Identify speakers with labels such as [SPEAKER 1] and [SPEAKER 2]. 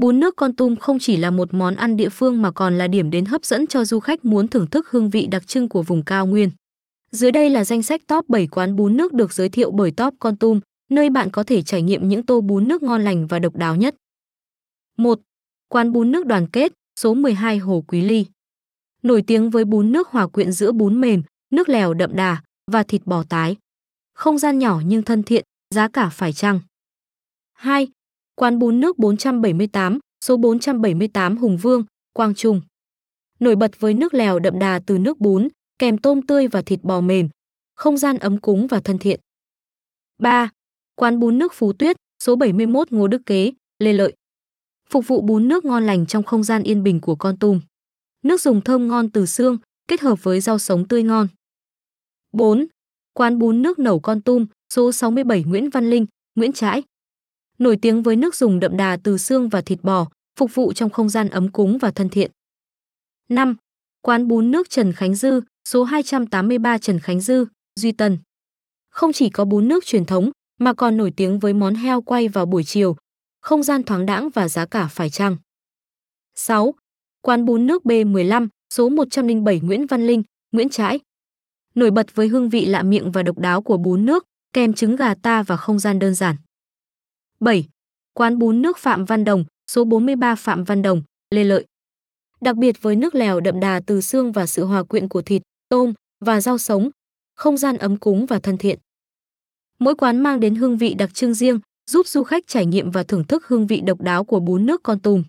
[SPEAKER 1] Bún nước Con Tum không chỉ là một món ăn địa phương mà còn là điểm đến hấp dẫn cho du khách muốn thưởng thức hương vị đặc trưng của vùng cao nguyên. Dưới đây là danh sách top 7 quán bún nước được giới thiệu bởi Top Con Tum, nơi bạn có thể trải nghiệm những tô bún nước ngon lành và độc đáo nhất. 1. Quán bún nước đoàn kết, số 12 Hồ Quý Ly. Nổi tiếng với bún nước hòa quyện giữa bún mềm, nước lèo đậm đà và thịt bò tái. Không gian nhỏ nhưng thân thiện, giá cả phải chăng. 2. Quán bún nước 478, số 478 Hùng Vương, Quang Trung. Nổi bật với nước lèo đậm đà từ nước bún, kèm tôm tươi và thịt bò mềm. Không gian ấm cúng và thân thiện. 3. Quán bún nước Phú Tuyết, số 71 Ngô Đức Kế, Lê Lợi. Phục vụ bún nước ngon lành trong không gian yên bình của Con Tum. Nước dùng thơm ngon từ xương, kết hợp với rau sống tươi ngon. 4. Quán bún nước nẩu Con Tum, số 67 Nguyễn Văn Linh, Nguyễn Trãi. Nổi tiếng với nước dùng đậm đà từ xương và thịt bò, phục vụ trong không gian ấm cúng và thân thiện. 5. Quán bún nước Trần Khánh Dư, số 283 Trần Khánh Dư, Duy Tân. Không chỉ có bún nước truyền thống, mà còn nổi tiếng với món heo quay vào buổi chiều, không gian thoáng đãng và giá cả phải chăng. 6. Quán bún nước B15, số 107 Nguyễn Văn Linh, Nguyễn Trãi. Nổi bật với hương vị lạ miệng và độc đáo của bún nước, kèm trứng gà ta và không gian đơn giản. 7. Quán bún nước Phạm Văn Đồng, số 43 Phạm Văn Đồng, Lê Lợi. Đặc biệt với nước lèo đậm đà từ xương và sự hòa quyện của thịt, tôm và rau sống, không gian ấm cúng và thân thiện. Mỗi quán mang đến hương vị đặc trưng riêng, giúp du khách trải nghiệm và thưởng thức hương vị độc đáo của bún nước Con tùm.